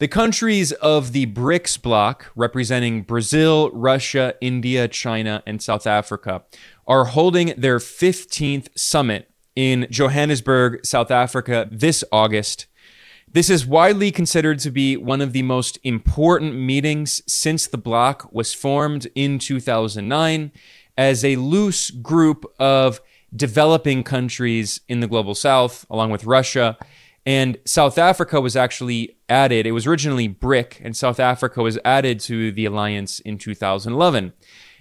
The countries of the BRICS bloc, representing Brazil, Russia, India, China, and South Africa, are holding their 15th summit in Johannesburg, South Africa this August. This is widely considered to be one of the most important meetings since the bloc was formed in 2009 as a loose group of developing countries in the global south, along with Russia. And South Africa was actually added. It was originally BRIC, and South Africa was added to the alliance in 2011.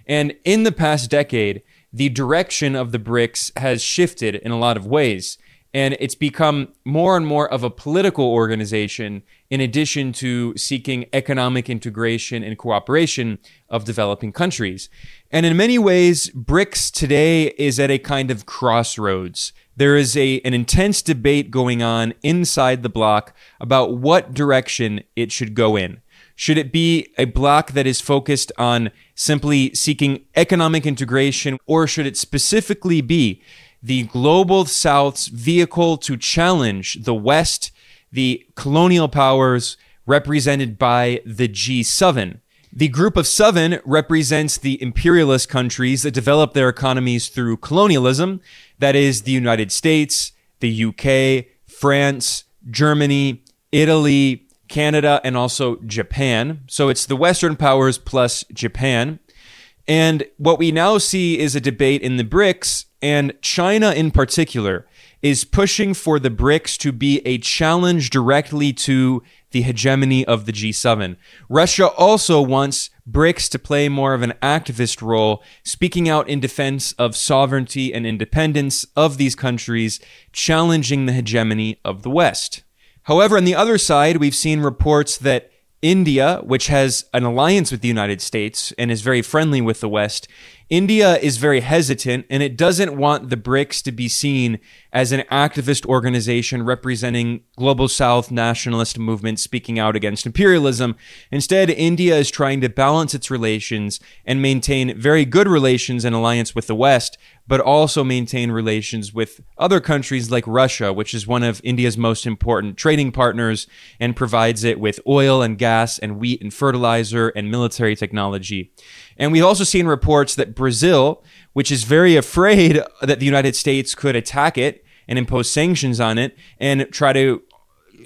And in the past decade, the direction of the BRICS has shifted in a lot of ways. And it's become more and more of a political organization in addition to seeking economic integration and cooperation of developing countries. And in many ways, BRICS today is at a kind of crossroads. There is a, an intense debate going on inside the bloc about what direction it should go in. Should it be a bloc that is focused on simply seeking economic integration, or should it specifically be the global South's vehicle to challenge the West, the colonial powers represented by the G7? The group of seven represents the imperialist countries that develop their economies through colonialism. That is the United States, the UK, France, Germany, Italy, Canada, and also Japan. So it's the Western powers plus Japan. And what we now see is a debate in the BRICS, and China in particular is pushing for the BRICS to be a challenge directly to the hegemony of the G7. Russia also wants BRICS to play more of an activist role, speaking out in defense of sovereignty and independence of these countries, challenging the hegemony of the West. However, on the other side, we've seen reports that India, which has an alliance with the United States and is very friendly with the West, India is very hesitant and it doesn't want the BRICS to be seen as an activist organization representing global south nationalist movements speaking out against imperialism. Instead, India is trying to balance its relations and maintain very good relations and alliance with the West, but also maintain relations with other countries like Russia, which is one of India's most important trading partners and provides it with oil and gas and wheat and fertilizer and military technology. And we've also seen reports that Brazil, which is very afraid that the United States could attack it and impose sanctions on it and try to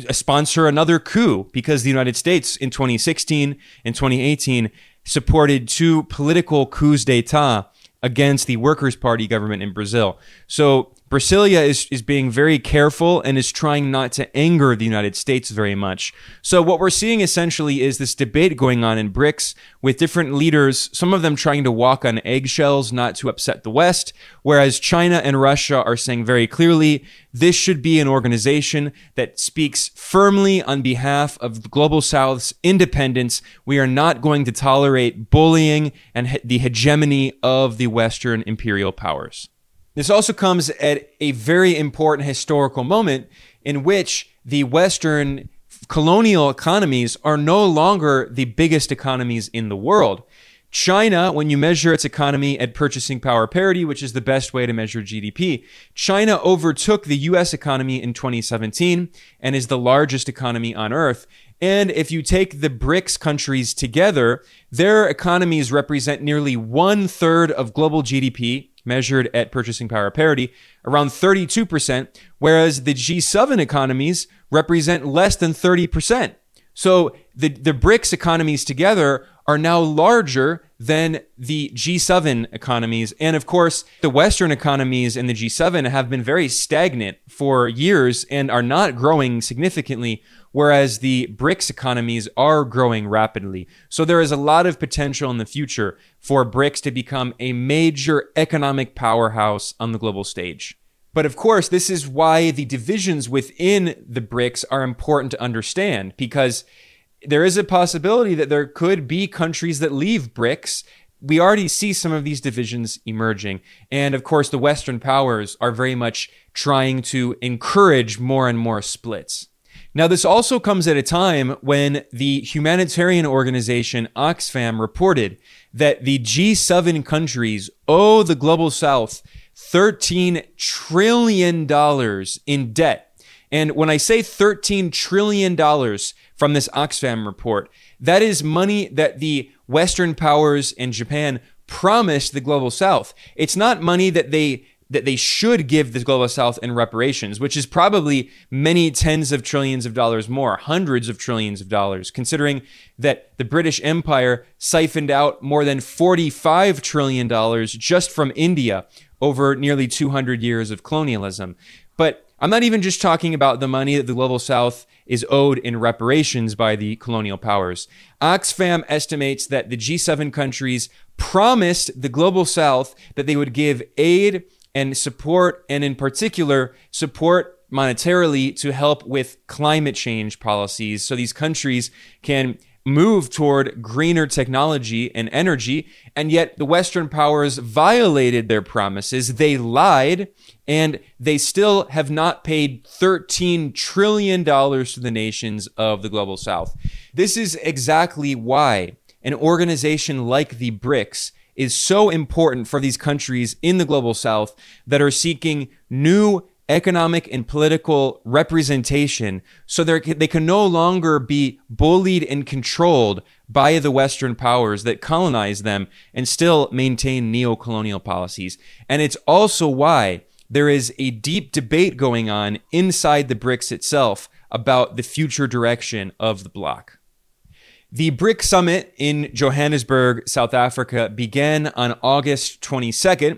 uh, sponsor another coup because the United States in 2016 and 2018 supported two political coups d'etat against the Workers' Party government in Brazil. So Brasilia is, is being very careful and is trying not to anger the United States very much. So what we're seeing essentially is this debate going on in BRICS with different leaders, some of them trying to walk on eggshells not to upset the West, whereas China and Russia are saying very clearly this should be an organization that speaks firmly on behalf of the global South's independence. We are not going to tolerate bullying and the hegemony of the Western imperial powers. This also comes at a very important historical moment in which the Western colonial economies are no longer the biggest economies in the world. China, when you measure its economy at purchasing power parity, which is the best way to measure GDP, China overtook the US economy in 2017 and is the largest economy on earth. And if you take the BRICS countries together, their economies represent nearly one third of global GDP measured at purchasing power parity, around 32%, whereas the G7 economies represent less than 30%. So the, the BRICS economies together are now larger than the G7 economies. And of course, the Western economies and the G7 have been very stagnant for years and are not growing significantly whereas the BRICS economies are growing rapidly. So there is a lot of potential in the future for BRICS to become a major economic powerhouse on the global stage. But of course, this is why the divisions within the BRICS are important to understand because there is a possibility that there could be countries that leave BRICS we already see some of these divisions emerging. And of course, the Western powers are very much trying to encourage more and more splits. Now, this also comes at a time when the humanitarian organization Oxfam reported that the G7 countries owe the global south $13 trillion in debt. And when I say $13 trillion from this Oxfam report, that is money that the Western powers and Japan promised the global south. It's not money that they that they should give the global south in reparations, which is probably many tens of trillions of dollars more, hundreds of trillions of dollars, considering that the British Empire siphoned out more than $45 trillion just from India over nearly 200 years of colonialism. But I'm not even just talking about the money that the global south is owed in reparations by the colonial powers. Oxfam estimates that the G7 countries promised the global south that they would give aid and support, and in particular, support monetarily to help with climate change policies so these countries can move toward greener technology and energy. And yet the Western powers violated their promises. They lied and they still have not paid $13 trillion to the nations of the global south. This is exactly why an organization like the BRICS is so important for these countries in the global south that are seeking new economic and political representation so they can no longer be bullied and controlled by the Western powers that colonize them and still maintain neo-colonial policies. And it's also why there is a deep debate going on inside the BRICS itself about the future direction of the bloc. The BRIC summit in Johannesburg, South Africa began on August 22nd,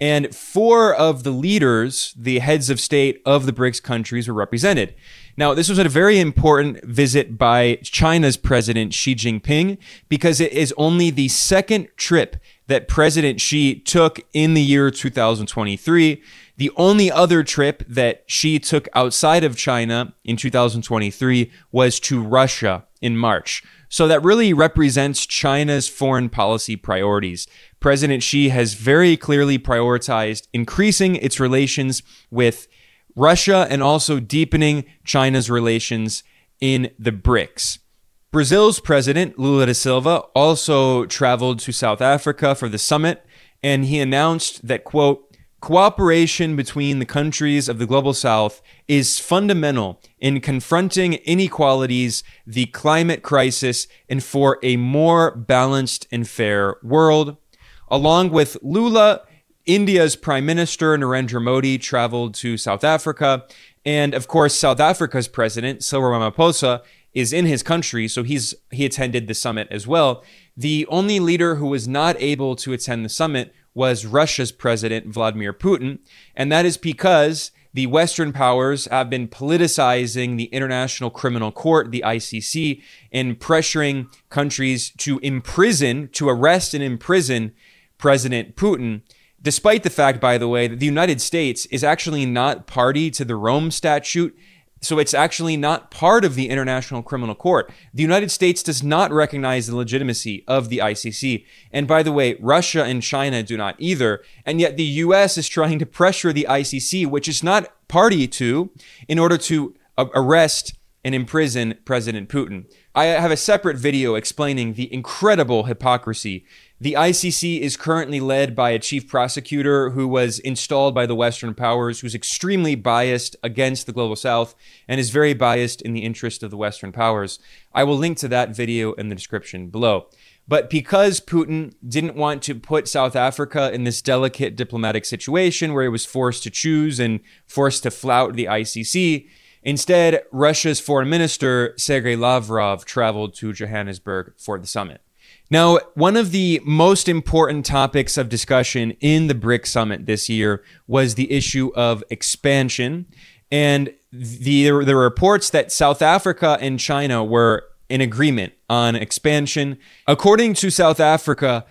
and four of the leaders, the heads of state of the BRICS countries, were represented. Now, this was a very important visit by China's President Xi Jinping because it is only the second trip that President Xi took in the year 2023. The only other trip that Xi took outside of China in 2023 was to Russia in March. So that really represents China's foreign policy priorities. President Xi has very clearly prioritized increasing its relations with Russia and also deepening China's relations in the BRICS. Brazil's president, Lula da Silva, also traveled to South Africa for the summit, and he announced that, quote, Cooperation between the countries of the global south is fundamental in confronting inequalities, the climate crisis, and for a more balanced and fair world. Along with Lula, India's Prime Minister Narendra Modi traveled to South Africa. And of course, South Africa's president, Cyril Ramaphosa, is in his country, so he's he attended the summit as well. The only leader who was not able to attend the summit was Russia's president, Vladimir Putin. And that is because the Western powers have been politicizing the International Criminal Court, the ICC, and pressuring countries to imprison, to arrest and imprison President Putin. Despite the fact, by the way, that the United States is actually not party to the Rome Statute so it's actually not part of the International Criminal Court. The United States does not recognize the legitimacy of the ICC. And by the way, Russia and China do not either. And yet the US is trying to pressure the ICC, which is not party to, in order to uh, arrest and imprison President Putin. I have a separate video explaining the incredible hypocrisy the ICC is currently led by a chief prosecutor who was installed by the Western powers, who's extremely biased against the global South and is very biased in the interest of the Western powers. I will link to that video in the description below. But because Putin didn't want to put South Africa in this delicate diplomatic situation where he was forced to choose and forced to flout the ICC, instead, Russia's foreign minister, Sergei Lavrov, traveled to Johannesburg for the summit. Now, one of the most important topics of discussion in the BRIC summit this year was the issue of expansion. And the, reports that South Africa and China were in agreement on expansion. According to South Africa,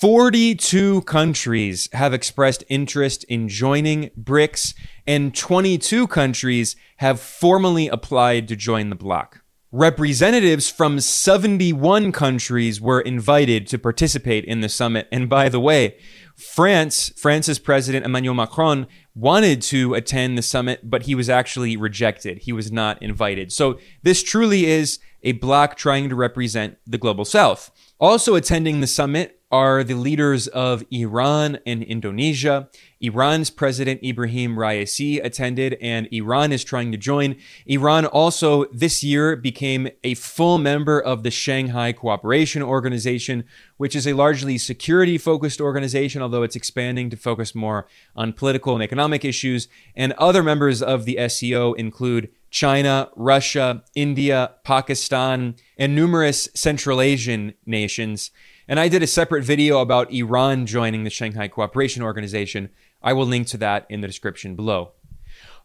42 countries have expressed interest in joining BRICS, and 22 countries have formally applied to join the bloc representatives from 71 countries were invited to participate in the summit. And by the way, France, France's president Emmanuel Macron wanted to attend the summit, but he was actually rejected. He was not invited. So this truly is a bloc trying to represent the global south. Also attending the summit are the leaders of Iran and Indonesia. Iran's president Ibrahim Raisi attended, and Iran is trying to join. Iran also this year became a full member of the Shanghai Cooperation Organization, which is a largely security focused organization, although it's expanding to focus more on political and economic issues. And other members of the SCO include China, Russia, India, Pakistan, and numerous Central Asian nations. And I did a separate video about Iran joining the Shanghai Cooperation Organization. I will link to that in the description below.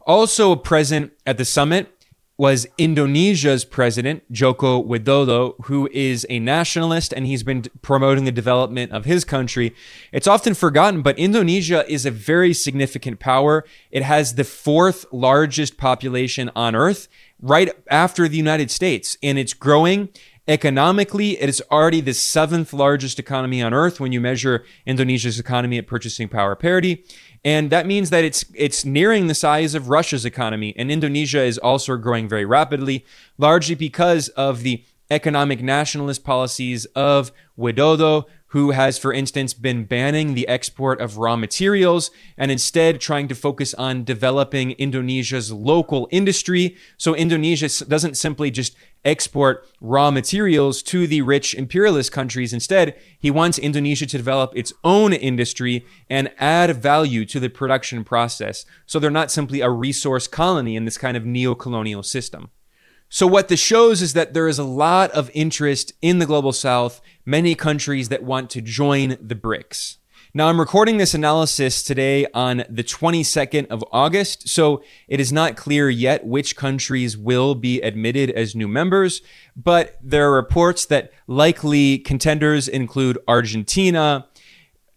Also present at the summit was Indonesia's president, Joko Widodo, who is a nationalist and he's been promoting the development of his country. It's often forgotten, but Indonesia is a very significant power. It has the fourth largest population on earth, right after the United States, and it's growing. Economically, it is already the seventh largest economy on earth when you measure Indonesia's economy at purchasing power parity. And that means that it's it's nearing the size of Russia's economy. And Indonesia is also growing very rapidly, largely because of the economic nationalist policies of Widodo, who has, for instance, been banning the export of raw materials and instead trying to focus on developing Indonesia's local industry. So Indonesia doesn't simply just export raw materials to the rich imperialist countries. Instead, he wants Indonesia to develop its own industry and add value to the production process. So they're not simply a resource colony in this kind of neo colonial system. So, what this shows is that there is a lot of interest in the global south, many countries that want to join the BRICS. Now, I'm recording this analysis today on the 22nd of August, so it is not clear yet which countries will be admitted as new members, but there are reports that likely contenders include Argentina,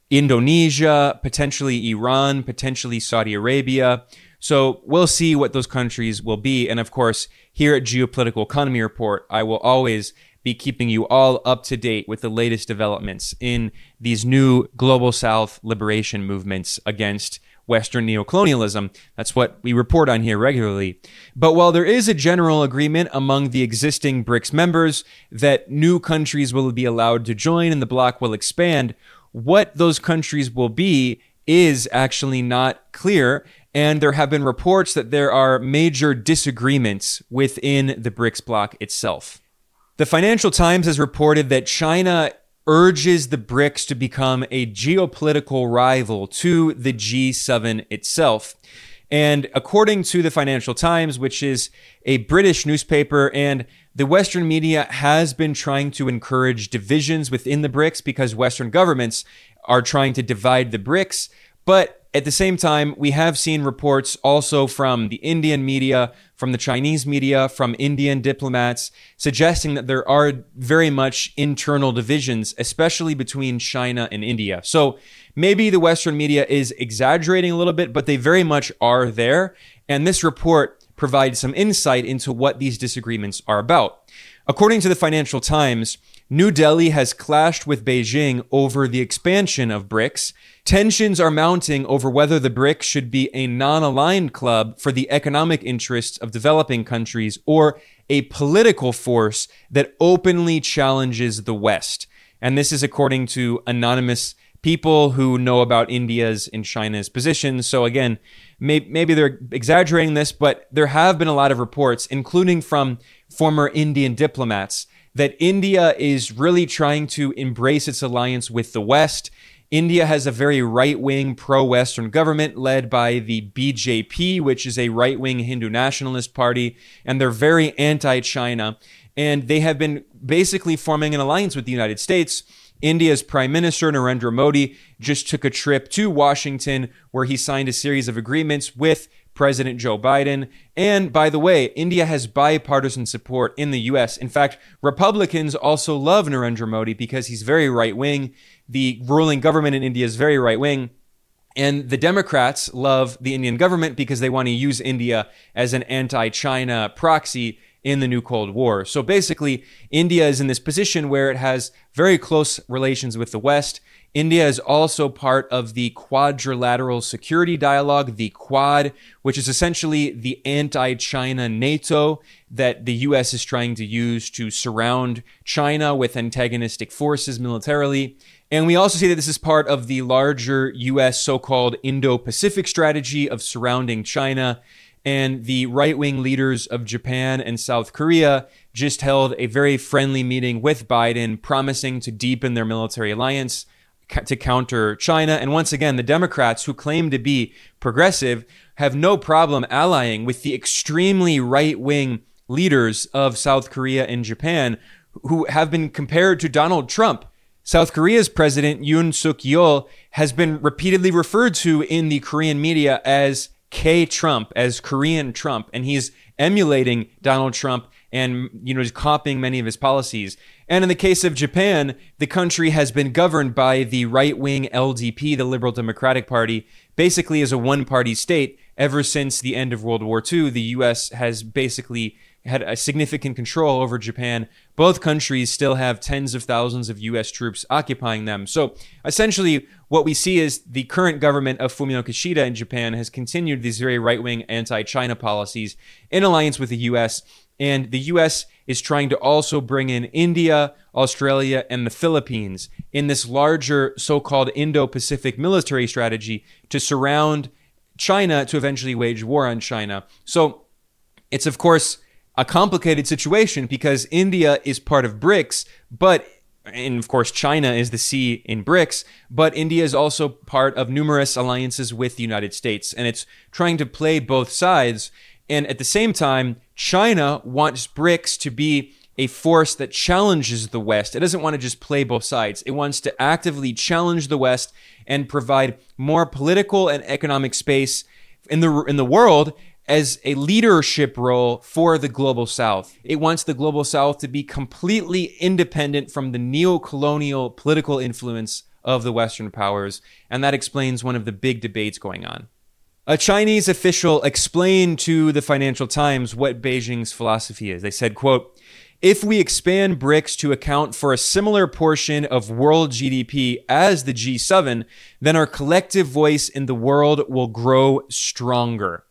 Indonesia, potentially Iran, potentially Saudi Arabia. So we'll see what those countries will be. And of course, here at Geopolitical Economy Report, I will always be keeping you all up to date with the latest developments in these new global South liberation movements against Western neocolonialism. That's what we report on here regularly. But while there is a general agreement among the existing BRICS members that new countries will be allowed to join and the bloc will expand, what those countries will be is actually not clear. And there have been reports that there are major disagreements within the BRICS bloc itself. The Financial Times has reported that China urges the BRICS to become a geopolitical rival to the G7 itself. And according to the Financial Times, which is a British newspaper, and the Western media has been trying to encourage divisions within the BRICS because Western governments are trying to divide the BRICS. But at the same time, we have seen reports also from the Indian media, from the Chinese media, from Indian diplomats, suggesting that there are very much internal divisions, especially between China and India. So maybe the Western media is exaggerating a little bit, but they very much are there. And this report provides some insight into what these disagreements are about. According to the Financial Times, New Delhi has clashed with Beijing over the expansion of BRICS. Tensions are mounting over whether the BRICS should be a non aligned club for the economic interests of developing countries or a political force that openly challenges the West. And this is according to anonymous people who know about India's and China's positions. So again, maybe they're exaggerating this, but there have been a lot of reports, including from former Indian diplomats, that India is really trying to embrace its alliance with the West. India has a very right wing pro Western government led by the BJP, which is a right wing Hindu nationalist party, and they're very anti China. And they have been basically forming an alliance with the United States. India's Prime Minister Narendra Modi just took a trip to Washington where he signed a series of agreements with President Joe Biden. And by the way, India has bipartisan support in the US. In fact, Republicans also love Narendra Modi because he's very right wing. The ruling government in India is very right wing. And the Democrats love the Indian government because they want to use India as an anti China proxy in the new Cold War. So basically, India is in this position where it has very close relations with the West. India is also part of the Quadrilateral Security Dialogue, the Quad, which is essentially the anti China NATO that the US is trying to use to surround China with antagonistic forces militarily. And we also see that this is part of the larger US so called Indo Pacific strategy of surrounding China. And the right wing leaders of Japan and South Korea just held a very friendly meeting with Biden, promising to deepen their military alliance to counter China. And once again, the Democrats, who claim to be progressive, have no problem allying with the extremely right wing leaders of South Korea and Japan, who have been compared to Donald Trump. South Korea's president, Yoon Suk Yeol, has been repeatedly referred to in the Korean media as K Trump, as Korean Trump, and he's emulating Donald Trump and you know just copying many of his policies. And in the case of Japan, the country has been governed by the right-wing LDP, the Liberal Democratic Party, basically as a one-party state ever since the end of World War II. The US has basically had a significant control over Japan. Both countries still have tens of thousands of US troops occupying them. So essentially, what we see is the current government of Fumio Kishida in Japan has continued these very right wing anti China policies in alliance with the US. And the US is trying to also bring in India, Australia, and the Philippines in this larger so called Indo Pacific military strategy to surround China to eventually wage war on China. So it's, of course, a complicated situation because India is part of BRICS, but and of course China is the C in BRICS, but India is also part of numerous alliances with the United States and it's trying to play both sides and at the same time China wants BRICS to be a force that challenges the West. It doesn't want to just play both sides. It wants to actively challenge the West and provide more political and economic space in the in the world as a leadership role for the global south. It wants the global south to be completely independent from the neo-colonial political influence of the western powers, and that explains one of the big debates going on. A Chinese official explained to the Financial Times what Beijing's philosophy is. They said, quote, if we expand BRICS to account for a similar portion of world GDP as the G7, then our collective voice in the world will grow stronger.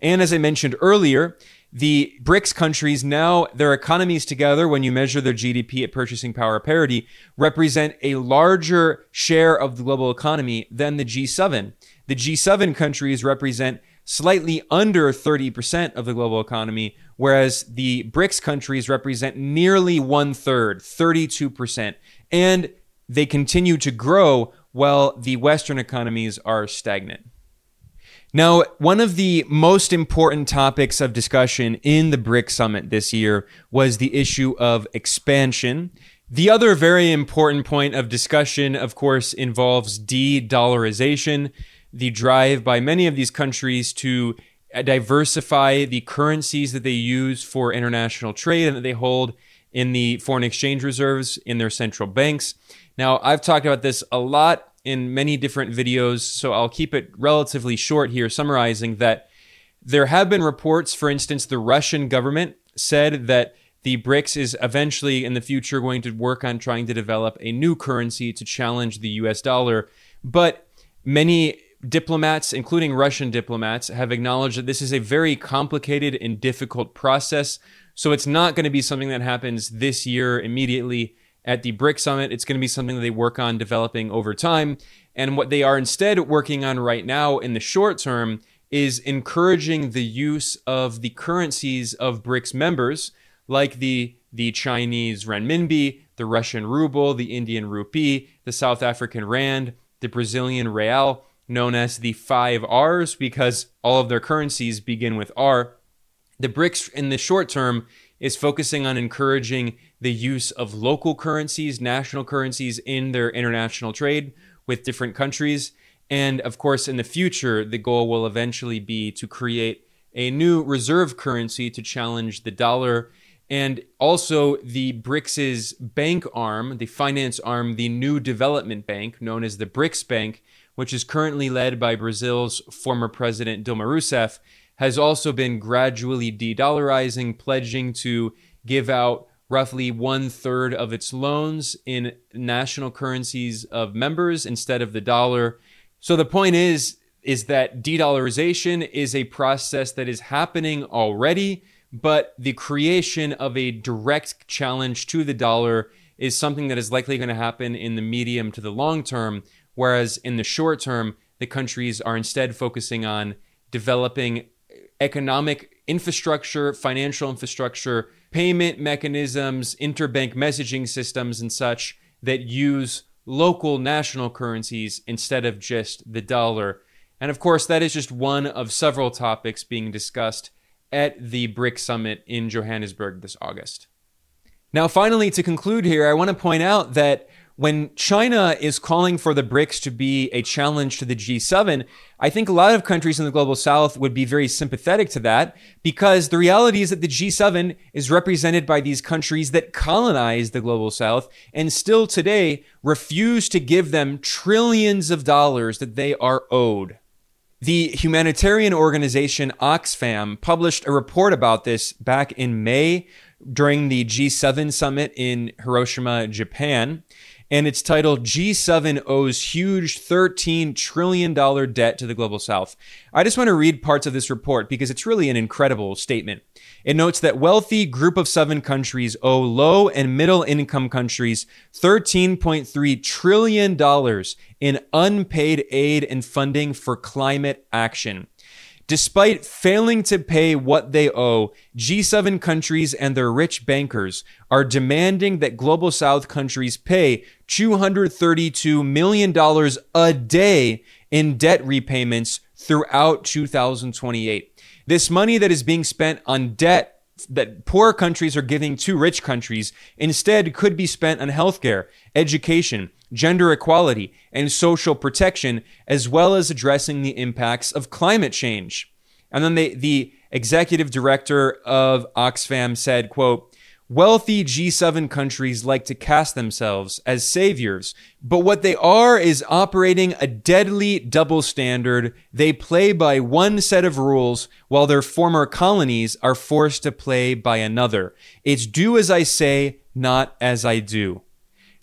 And as I mentioned earlier, the BRICS countries now, their economies together, when you measure their GDP at purchasing power parity, represent a larger share of the global economy than the G7. The G7 countries represent slightly under 30% of the global economy, whereas the BRICS countries represent nearly one third, 32%. And they continue to grow while the Western economies are stagnant. Now, one of the most important topics of discussion in the BRIC summit this year was the issue of expansion. The other very important point of discussion, of course, involves de dollarization, the drive by many of these countries to uh, diversify the currencies that they use for international trade and that they hold in the foreign exchange reserves in their central banks. Now, I've talked about this a lot in many different videos, so I'll keep it relatively short here, summarizing that there have been reports, for instance, the Russian government said that the BRICS is eventually in the future going to work on trying to develop a new currency to challenge the US dollar. But many diplomats, including Russian diplomats, have acknowledged that this is a very complicated and difficult process. So it's not going to be something that happens this year immediately at the BRIC Summit. It's going to be something that they work on developing over time. And what they are instead working on right now in the short term is encouraging the use of the currencies of BRICS members, like the, the Chinese renminbi, the Russian ruble, the Indian rupee, the South African rand, the Brazilian real, known as the five R's because all of their currencies begin with R. The BRICS in the short term is focusing on encouraging the use of local currencies, national currencies in their international trade with different countries. And of course, in the future, the goal will eventually be to create a new reserve currency to challenge the dollar. And also, the BRICS' bank arm, the finance arm, the new development bank known as the BRICS Bank, which is currently led by Brazil's former president Dilma Rousseff, has also been gradually de dollarizing, pledging to give out roughly one third of its loans in national currencies of members instead of the dollar. So the point is is that de-dollarization is a process that is happening already, but the creation of a direct challenge to the dollar is something that is likely going to happen in the medium to the long term, whereas in the short term, the countries are instead focusing on developing economic infrastructure, financial infrastructure, payment mechanisms, interbank messaging systems, and such that use local national currencies instead of just the dollar. And of course, that is just one of several topics being discussed at the BRIC summit in Johannesburg this August. Now, finally, to conclude here, I want to point out that when China is calling for the BRICS to be a challenge to the G7, I think a lot of countries in the global south would be very sympathetic to that because the reality is that the G7 is represented by these countries that colonized the global south and still today refuse to give them trillions of dollars that they are owed. The humanitarian organization Oxfam published a report about this back in May during the G7 summit in Hiroshima, Japan and it's titled G7 owes huge $13 trillion debt to the global south. I just want to read parts of this report because it's really an incredible statement. It notes that wealthy group of seven countries owe low and middle income countries $13.3 trillion in unpaid aid and funding for climate action. Despite failing to pay what they owe, G7 countries and their rich bankers are demanding that Global South countries pay $232 million a day in debt repayments throughout 2028. This money that is being spent on debt that poor countries are giving to rich countries instead could be spent on healthcare, education, gender equality, and social protection, as well as addressing the impacts of climate change. And then the, the executive director of Oxfam said, quote, Wealthy G7 countries like to cast themselves as saviors, but what they are is operating a deadly double standard. They play by one set of rules while their former colonies are forced to play by another. It's do as I say, not as I do.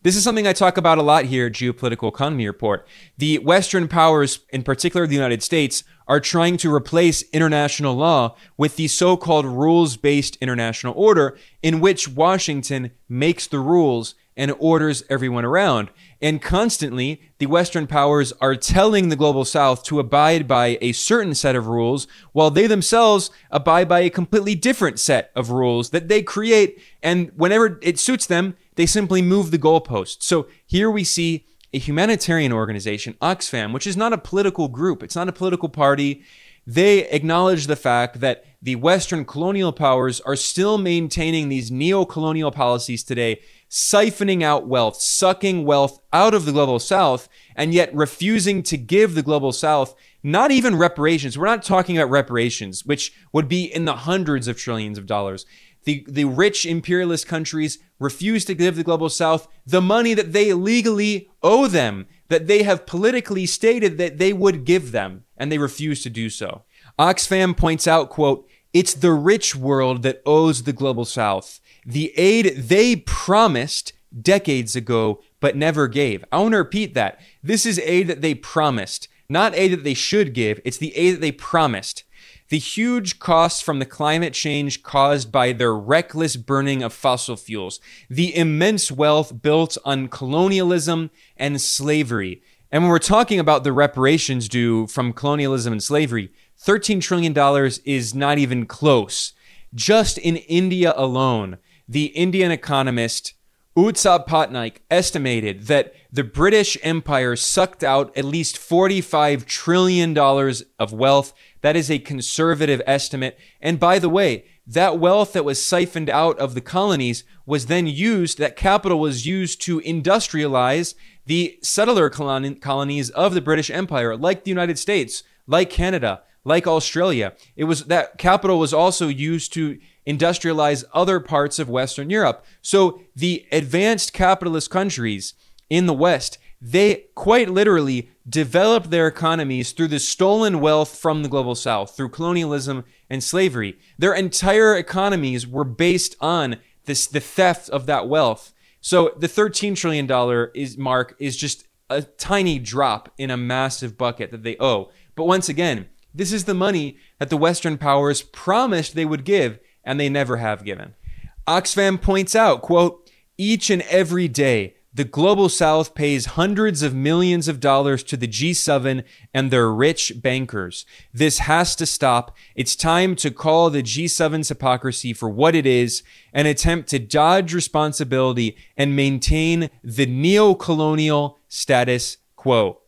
This is something I talk about a lot here at Geopolitical Economy Report. The Western powers, in particular the United States, are trying to replace international law with the so-called rules-based international order in which Washington makes the rules and orders everyone around. And constantly, the Western powers are telling the global South to abide by a certain set of rules, while they themselves abide by a completely different set of rules that they create. And whenever it suits them, they simply move the goalposts. So here we see a humanitarian organization, Oxfam, which is not a political group, it's not a political party. They acknowledge the fact that the Western colonial powers are still maintaining these neo colonial policies today, siphoning out wealth, sucking wealth out of the global south, and yet refusing to give the global south not even reparations. We're not talking about reparations, which would be in the hundreds of trillions of dollars. The, the rich imperialist countries refuse to give the global south the money that they legally owe them, that they have politically stated that they would give them, and they refuse to do so. Oxfam points out, quote, it's the rich world that owes the global south the aid they promised decades ago but never gave. I want to repeat that. This is aid that they promised, not aid that they should give. It's the aid that they promised the huge costs from the climate change caused by their reckless burning of fossil fuels, the immense wealth built on colonialism and slavery. And when we're talking about the reparations due from colonialism and slavery, $13 trillion is not even close. Just in India alone, the Indian economist Utsa Patnaik estimated that the British Empire sucked out at least $45 trillion of wealth that is a conservative estimate. And by the way, that wealth that was siphoned out of the colonies was then used, that capital was used to industrialize the settler colonies of the British Empire, like the United States, like Canada, like Australia. It was that capital was also used to industrialize other parts of Western Europe. So the advanced capitalist countries in the West they quite literally developed their economies through the stolen wealth from the global south, through colonialism and slavery. Their entire economies were based on this, the theft of that wealth. So the $13 trillion is, mark is just a tiny drop in a massive bucket that they owe. But once again, this is the money that the Western powers promised they would give, and they never have given. Oxfam points out, quote, Each and every day, the global south pays hundreds of millions of dollars to the G7 and their rich bankers. This has to stop. It's time to call the G7's hypocrisy for what it is an attempt to dodge responsibility and maintain the neo colonial status quo.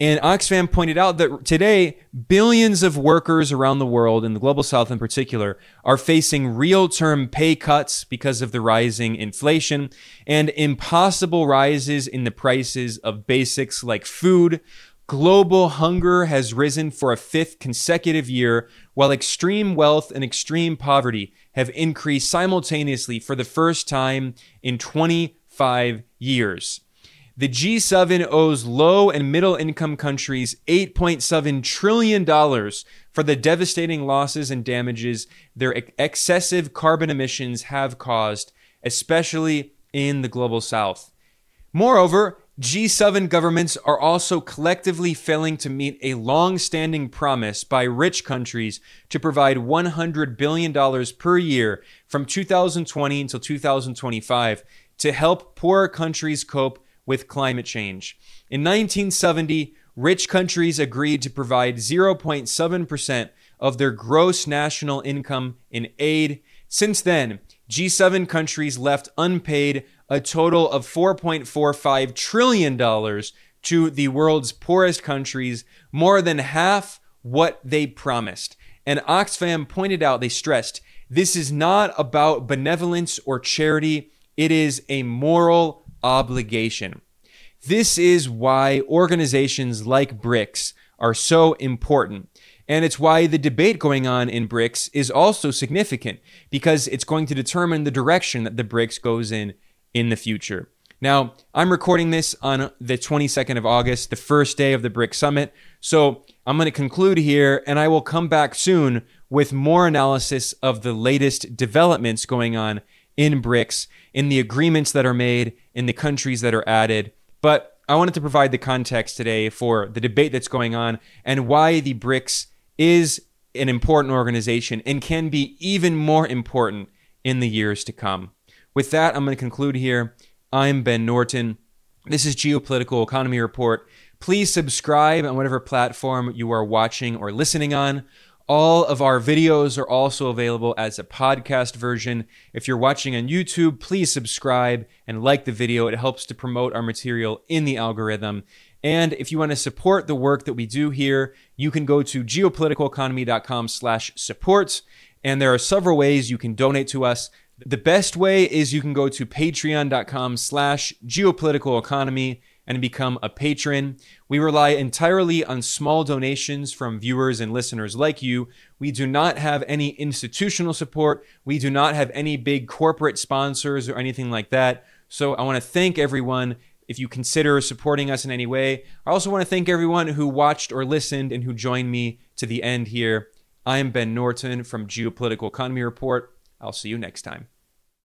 And Oxfam pointed out that today, billions of workers around the world, in the global south in particular, are facing real term pay cuts because of the rising inflation and impossible rises in the prices of basics like food. Global hunger has risen for a fifth consecutive year, while extreme wealth and extreme poverty have increased simultaneously for the first time in 25 years. The G7 owes low and middle income countries $8.7 trillion for the devastating losses and damages their excessive carbon emissions have caused, especially in the global south. Moreover, G7 governments are also collectively failing to meet a long standing promise by rich countries to provide $100 billion per year from 2020 until 2025 to help poorer countries cope with climate change. In 1970, rich countries agreed to provide 0.7% of their gross national income in aid. Since then, G7 countries left unpaid a total of $4.45 trillion to the world's poorest countries, more than half what they promised. And Oxfam pointed out, they stressed, this is not about benevolence or charity, it is a moral obligation. This is why organizations like BRICS are so important. And it's why the debate going on in BRICS is also significant because it's going to determine the direction that the BRICS goes in in the future. Now, I'm recording this on the 22nd of August, the first day of the BRICS summit. So I'm going to conclude here and I will come back soon with more analysis of the latest developments going on in BRICS, in the agreements that are made, in the countries that are added. But I wanted to provide the context today for the debate that's going on and why the BRICS is an important organization and can be even more important in the years to come. With that, I'm going to conclude here. I'm Ben Norton. This is Geopolitical Economy Report. Please subscribe on whatever platform you are watching or listening on. All of our videos are also available as a podcast version. If you're watching on YouTube, please subscribe and like the video. It helps to promote our material in the algorithm. And if you want to support the work that we do here, you can go to geopoliticaleconomy.com slash support. And there are several ways you can donate to us. The best way is you can go to patreon.com slash and become a patron. We rely entirely on small donations from viewers and listeners like you. We do not have any institutional support. We do not have any big corporate sponsors or anything like that. So I want to thank everyone if you consider supporting us in any way. I also want to thank everyone who watched or listened and who joined me to the end here. I am Ben Norton from Geopolitical Economy Report. I'll see you next time.